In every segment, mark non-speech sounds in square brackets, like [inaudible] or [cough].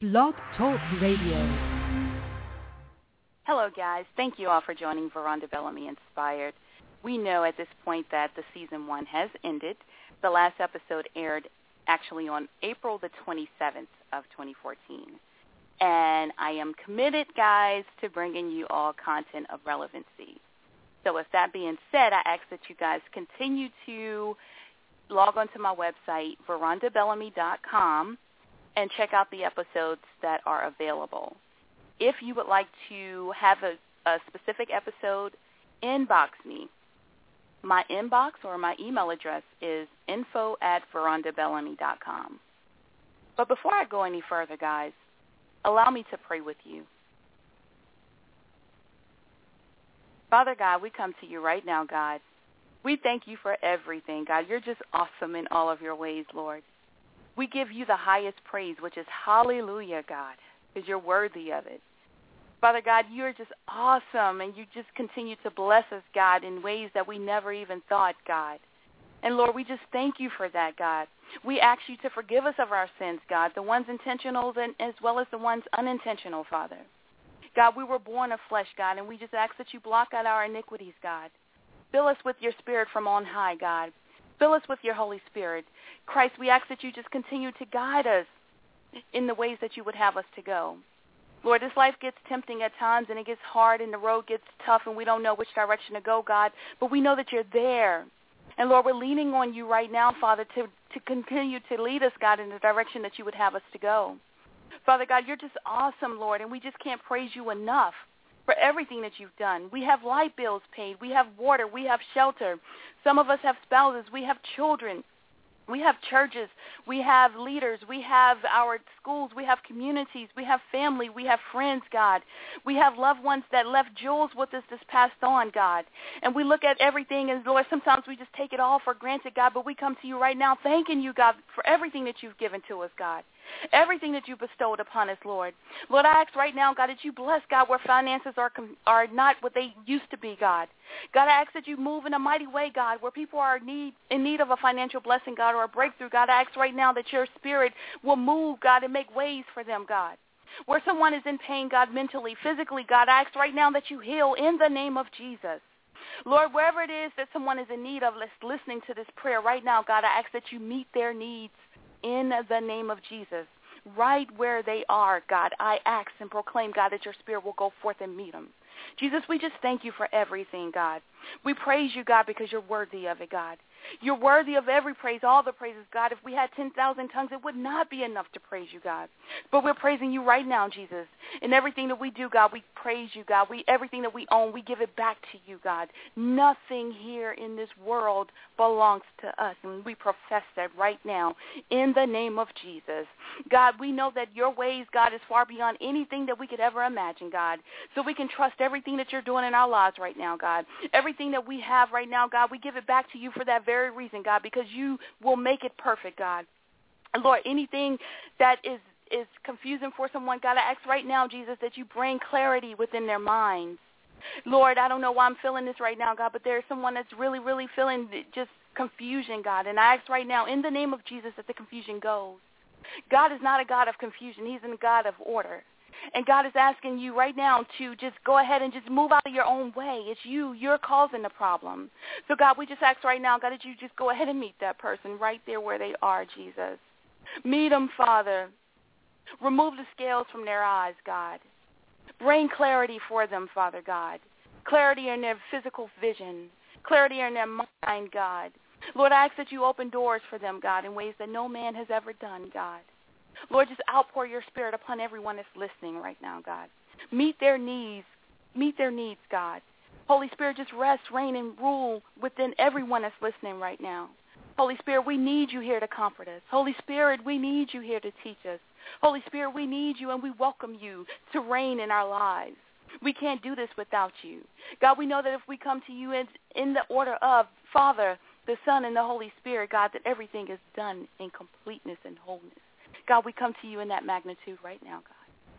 Blog Talk Radio. Hello, guys. Thank you all for joining Veronda Bellamy Inspired. We know at this point that the season one has ended. The last episode aired actually on April the 27th of 2014. And I am committed, guys, to bringing you all content of relevancy. So with that being said, I ask that you guys continue to log onto my website, verondabellamy.com and check out the episodes that are available. If you would like to have a, a specific episode, inbox me. My inbox or my email address is info at verondabellamy.com. But before I go any further, guys, allow me to pray with you. Father God, we come to you right now, God. We thank you for everything, God. You're just awesome in all of your ways, Lord. We give you the highest praise, which is hallelujah, God, because you're worthy of it. Father God, you're just awesome, and you just continue to bless us, God, in ways that we never even thought, God. And Lord, we just thank you for that, God. We ask you to forgive us of our sins, God, the ones intentional and as well as the ones unintentional, Father. God, we were born of flesh, God, and we just ask that you block out our iniquities, God. Fill us with your spirit from on high, God. Fill us with your Holy Spirit. Christ, we ask that you just continue to guide us in the ways that you would have us to go. Lord, this life gets tempting at times and it gets hard and the road gets tough and we don't know which direction to go, God, but we know that you're there. And Lord, we're leaning on you right now, Father, to, to continue to lead us, God, in the direction that you would have us to go. Father God, you're just awesome, Lord, and we just can't praise you enough for everything that you've done. We have light bills paid. We have water. We have shelter. Some of us have spouses. We have children. We have churches. We have leaders. We have our schools. We have communities. We have family. We have friends, God. We have loved ones that left jewels with us this past on, God. And we look at everything, and Lord, sometimes we just take it all for granted, God, but we come to you right now thanking you, God, for everything that you've given to us, God everything that you bestowed upon us, Lord. Lord, I ask right now, God, that you bless, God, where finances are are not what they used to be, God. God, I ask that you move in a mighty way, God, where people are need, in need of a financial blessing, God, or a breakthrough. God, I ask right now that your spirit will move, God, and make ways for them, God. Where someone is in pain, God, mentally, physically, God, I ask right now that you heal in the name of Jesus. Lord, wherever it is that someone is in need of listening to this prayer right now, God, I ask that you meet their needs in the name of Jesus. Right where they are, God, I ask and proclaim, God, that your spirit will go forth and meet them. Jesus, we just thank you for everything, God. We praise you, God, because you're worthy of it, God. You're worthy of every praise, all the praises, God. If we had 10,000 tongues, it would not be enough to praise you, God. But we're praising you right now, Jesus. In everything that we do, God, we praise you, God. We everything that we own, we give it back to you, God. Nothing here in this world belongs to us, and we profess that right now in the name of Jesus. God, we know that your ways, God, is far beyond anything that we could ever imagine, God. So we can trust everything that you're doing in our lives right now, God. Everything that we have right now, God, we give it back to you for that very reason, God, because you will make it perfect, God. And Lord, anything that is is confusing for someone, God, I ask right now, Jesus, that you bring clarity within their minds. Lord, I don't know why I'm feeling this right now, God, but there's someone that's really, really feeling just confusion, God. And I ask right now, in the name of Jesus, that the confusion goes. God is not a God of confusion. He's a God of order. And God is asking you right now to just go ahead and just move out of your own way. It's you. You're causing the problem. So God, we just ask right now, God, that you just go ahead and meet that person right there where they are, Jesus. Meet them, Father. Remove the scales from their eyes, God. Bring clarity for them, Father God. Clarity in their physical vision. Clarity in their mind, God. Lord, I ask that you open doors for them, God, in ways that no man has ever done, God. Lord, just outpour your spirit upon everyone that's listening right now, God. Meet their needs. Meet their needs, God. Holy Spirit, just rest, reign, and rule within everyone that's listening right now. Holy Spirit, we need you here to comfort us. Holy Spirit, we need you here to teach us. Holy Spirit, we need you and we welcome you to reign in our lives. We can't do this without you. God, we know that if we come to you in, in the order of Father, the Son, and the Holy Spirit, God, that everything is done in completeness and wholeness. God, we come to you in that magnitude right now, God.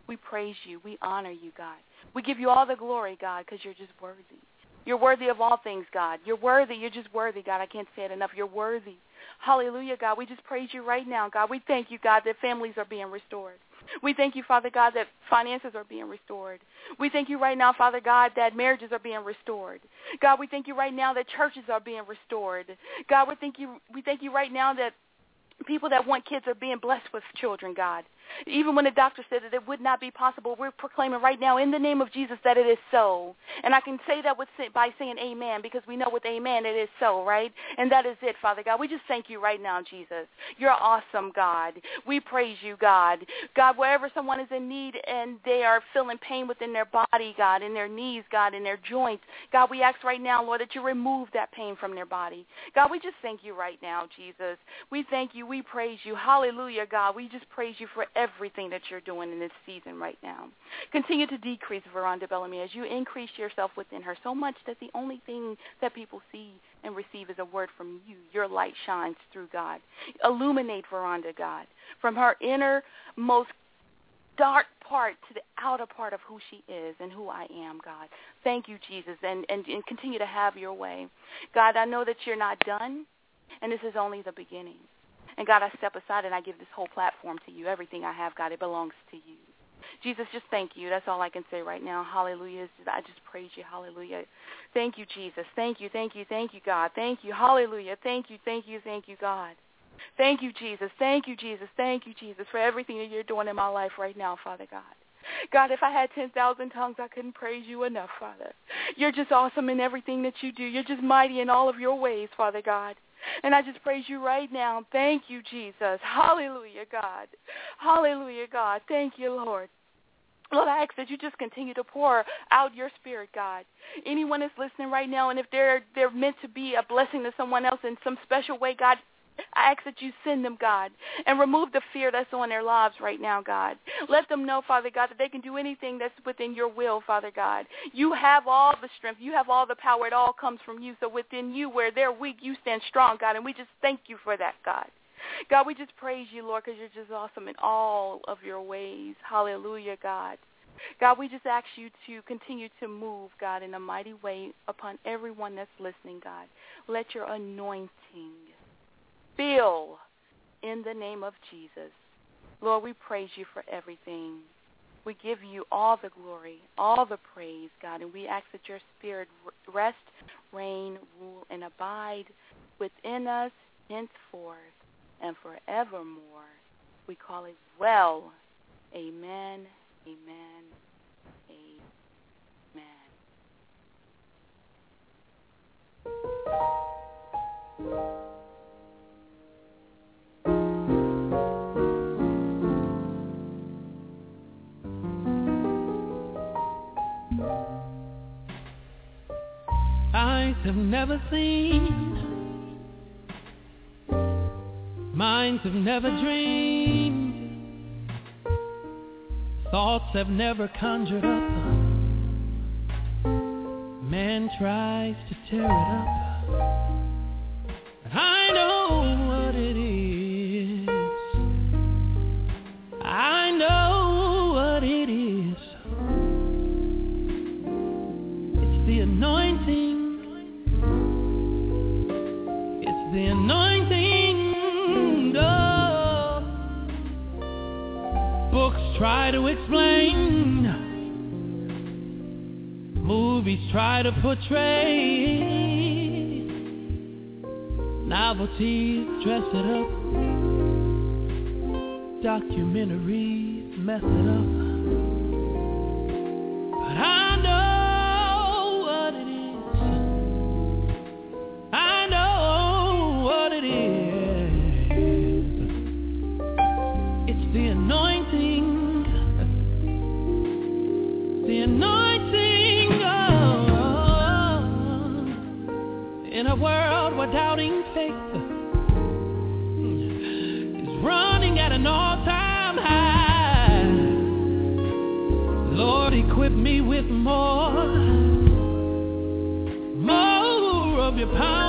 We praise you. We honor you, God. We give you all the glory, God, because you're just worthy. You're worthy of all things, God. You're worthy. You're just worthy, God. I can't say it enough. You're worthy. Hallelujah, God. We just praise you right now, God. We thank you, God, that families are being restored. We thank you, Father God, that finances are being restored. We thank you right now, Father God, that marriages are being restored. God, we thank you right now that churches are being restored. God, we thank you we thank you right now that people that want kids are being blessed with children, God. Even when the doctor said that it would not be possible, we're proclaiming right now in the name of Jesus that it is so. And I can say that with, by saying amen because we know with amen it is so, right? And that is it, Father God. We just thank you right now, Jesus. You're awesome, God. We praise you, God. God, wherever someone is in need and they are feeling pain within their body, God, in their knees, God, in their joints, God, we ask right now, Lord, that you remove that pain from their body. God, we just thank you right now, Jesus. We thank you. We praise you. Hallelujah, God. We just praise you for everything that you're doing in this season right now. Continue to decrease Veronda Bellamy as you increase yourself within her so much that the only thing that people see and receive is a word from you. Your light shines through God. Illuminate Veronda, God, from her innermost dark part to the outer part of who she is and who I am, God. Thank you, Jesus, and, and, and continue to have your way. God, I know that you're not done, and this is only the beginning. And God, I step aside and I give this whole platform to you. Everything I have, God, it belongs to you. Jesus, just thank you. That's all I can say right now. Hallelujah. I just praise you. Hallelujah. Thank you, Jesus. Thank you, thank you, thank you, God. Thank you. Hallelujah. Thank you, thank you, thank you, God. Thank you, Jesus. Thank you, Jesus. Thank you, Jesus, for everything that you're doing in my life right now, Father God. God, if I had 10,000 tongues, I couldn't praise you enough, Father. You're just awesome in everything that you do. You're just mighty in all of your ways, Father God. And I just praise you right now. Thank you, Jesus. Hallelujah, God. Hallelujah, God. Thank you, Lord. Lord, I ask that you just continue to pour out your spirit, God. Anyone that's listening right now, and if they're they're meant to be a blessing to someone else in some special way, God, I ask that you send them, God, and remove the fear that's on their lives right now, God. Let them know, Father God, that they can do anything that's within your will, Father God. You have all the strength. You have all the power. It all comes from you. So within you, where they're weak, you stand strong, God, and we just thank you for that, God. God, we just praise you, Lord, because you're just awesome in all of your ways. Hallelujah, God. God, we just ask you to continue to move, God, in a mighty way upon everyone that's listening, God. Let your anointing fill in the name of Jesus. Lord, we praise you for everything. We give you all the glory, all the praise, God, and we ask that your spirit rest, reign, rule, and abide within us henceforth and forevermore. We call it well. Amen, amen, amen. Have never seen, minds have never dreamed, thoughts have never conjured up. Man tries to tear it up. I know what it is. Try to explain. Movies try to portray. Novelties dress it up. Documentaries mess it up. But I know what it is. I know what it is. It's the anointing. Anointing. Oh, in a world where doubting faith is running at an all-time high. Lord, equip me with more, more of your power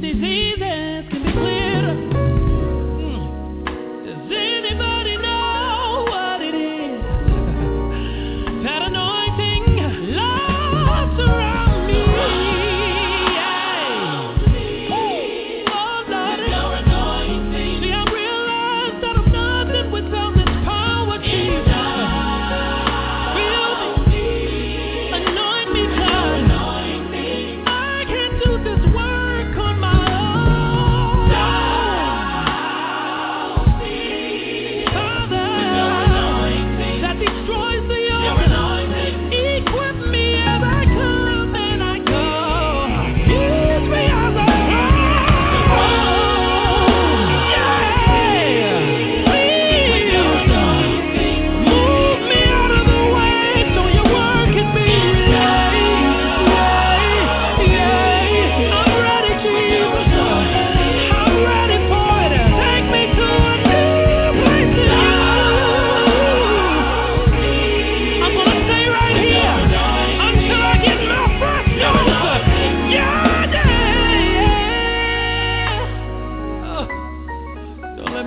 120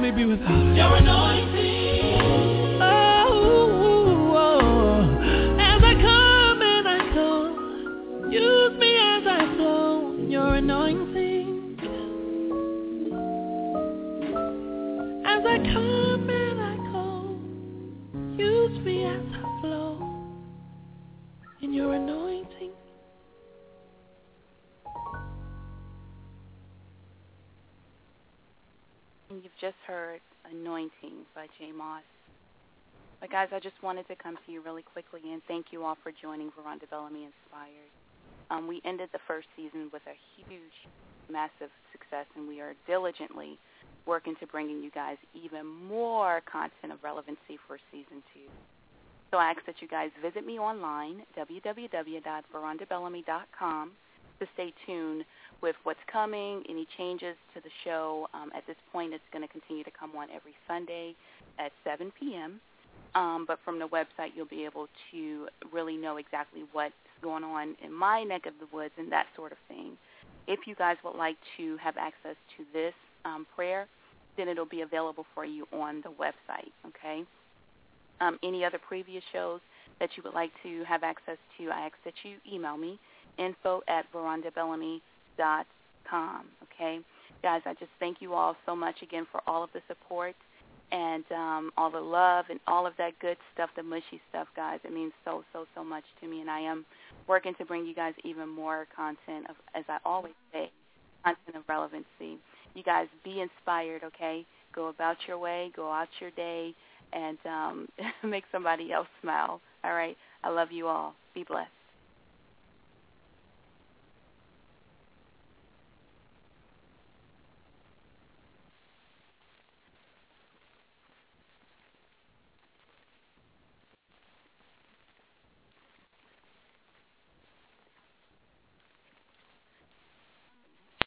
me be without. Your anointing. Oh, you've just heard Anointing by Jay Moss. But guys, I just wanted to come to you really quickly and thank you all for joining Veronda Bellamy Inspired. Um, we ended the first season with a huge, massive success, and we are diligently working to bringing you guys even more content of relevancy for season two. So I ask that you guys visit me online, www.verondabellamy.com, to stay tuned with what's coming, any changes to the show. Um, at this point, it's going to continue to come on every Sunday at 7 p.m. Um, but from the website, you'll be able to really know exactly what's going on in my neck of the woods and that sort of thing. If you guys would like to have access to this um, prayer, then it'll be available for you on the website, okay? Um, any other previous shows that you would like to have access to, I ask that you email me, info at verondabellamy.com, okay? Guys, I just thank you all so much again for all of the support and um, all the love and all of that good stuff, the mushy stuff, guys. It means so, so, so much to me, and I am working to bring you guys even more content, of, as I always say, content of relevancy. You guys be inspired, okay? Go about your way, go out your day, and um, [laughs] make somebody else smile. All right? I love you all. Be blessed.